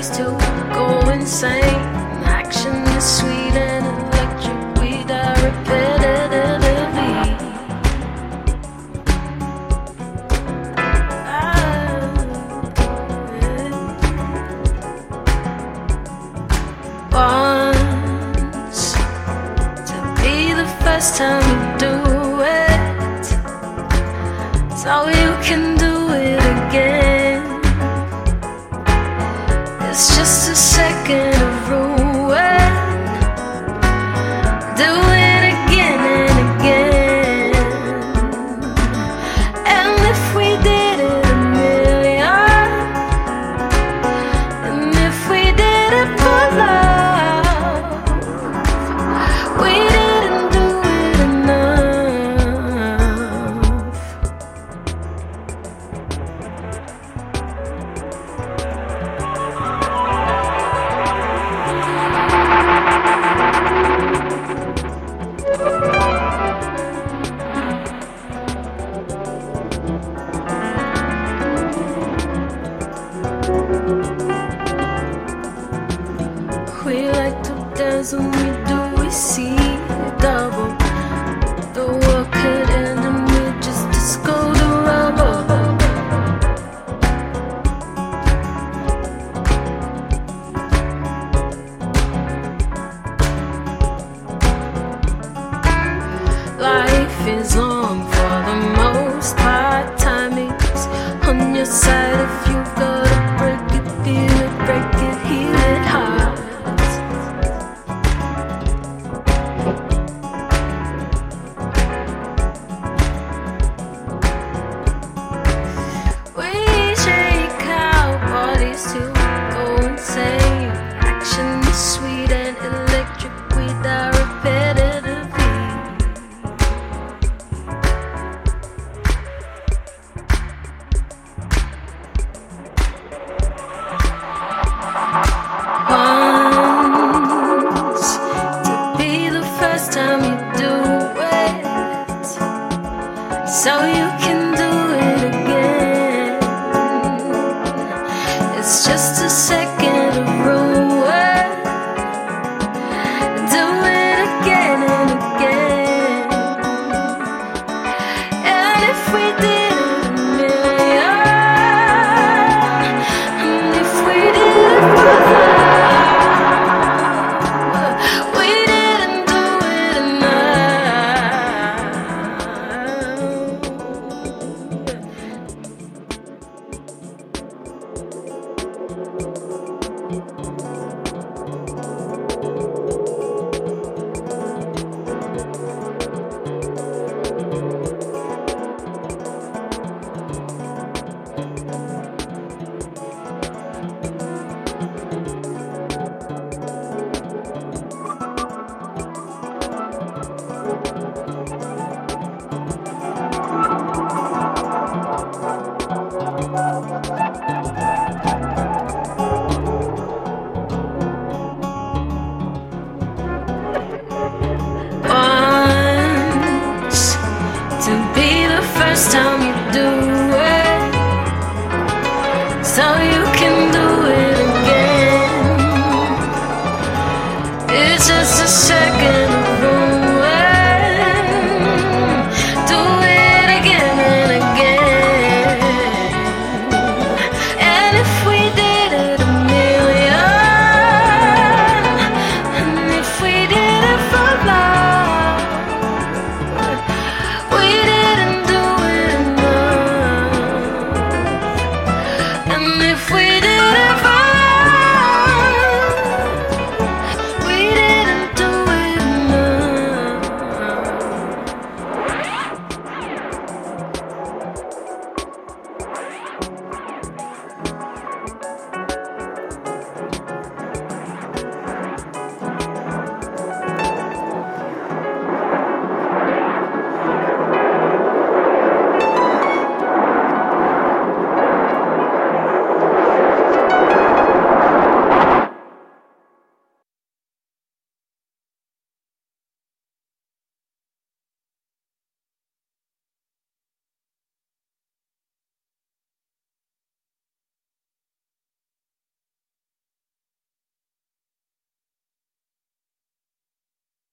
bodies to go insane. Action is sweet and electric. We die repetitively. Once to be the first time you do it, so you can do a second to when we do, we see double. The world could end and we just disco the rubber. Life is long to go insane. Action is sweet and electric. We die repetitively. Once to be the first time you do it, so you tell you.